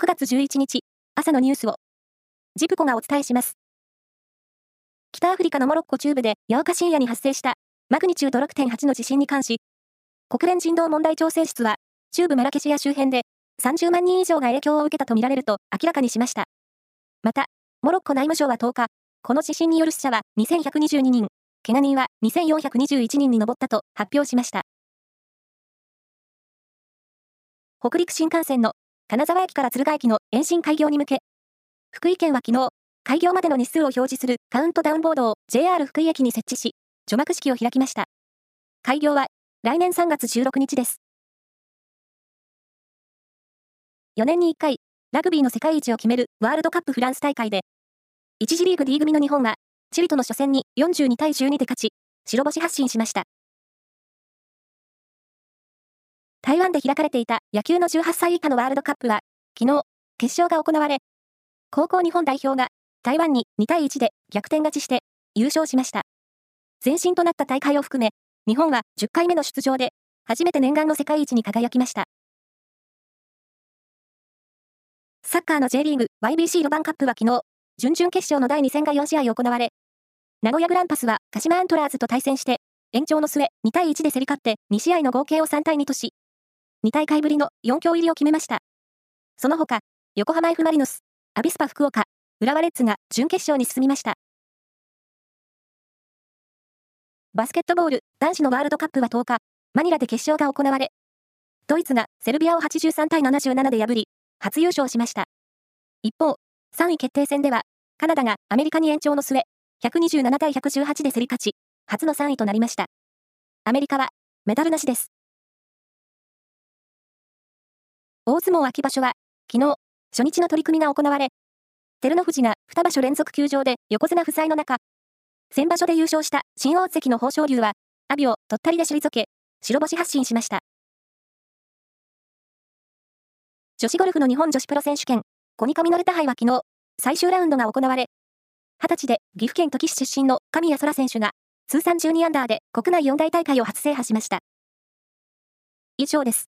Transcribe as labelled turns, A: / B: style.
A: 9月11日、朝のニュースを、ジプコがお伝えします。北アフリカのモロッコ中部で8日深夜に発生したマグニチュード6.8の地震に関し、国連人道問題調整室は、中部マラケシュや周辺で30万人以上が影響を受けたとみられると明らかにしました。また、モロッコ内務省は10日、この地震による死者は2122人、怪我人は2421人に上ったと発表しました。北陸新幹線の金沢駅から敦賀駅の延伸開業に向け、福井県は昨日、開業までの日数を表示するカウントダウンボードを JR 福井駅に設置し、除幕式を開きました。開業は来年3月16日です。4年に1回、ラグビーの世界一を決めるワールドカップフランス大会で、1次リーグ D 組の日本は、チリとの初戦に42対12で勝ち、白星発進しました。台湾で開かれていた野球の18歳以下のワールドカップは、昨日、決勝が行われ、高校日本代表が台湾に2対1で逆転勝ちして優勝しました。前身となった大会を含め、日本は10回目の出場で、初めて念願の世界一に輝きました。サッカーの J リーグ YBC ロバンカップは昨日、準々決勝の第2戦が4試合行われ、名古屋グランパスは鹿島アントラーズと対戦して、延長の末2対1で競り勝って2試合の合計を3対2とし、2大会ぶりの4強入りを決めました。その他、横浜 F・ マリノス、アビスパ福岡、浦和レッズが準決勝に進みました。バスケットボール男子のワールドカップは10日、マニラで決勝が行われ、ドイツがセルビアを83対77で破り、初優勝しました。一方、3位決定戦では、カナダがアメリカに延長の末、127対118で競り勝ち、初の3位となりました。アメリカはメダルなしです。大相撲秋場所は、昨日、初日の取り組みが行われ、照ノ富士が2場所連続休場で横綱不在の中、先場所で優勝した新大関の豊昇龍は、阿炎を鳥取で退け、白星発進しました。女子ゴルフの日本女子プロ選手権、コニカミノルタ杯は昨日、最終ラウンドが行われ、20歳で岐阜県土岐市出身の神谷空選手が、通算12アンダーで国内四大大会を初制覇しました。以上です。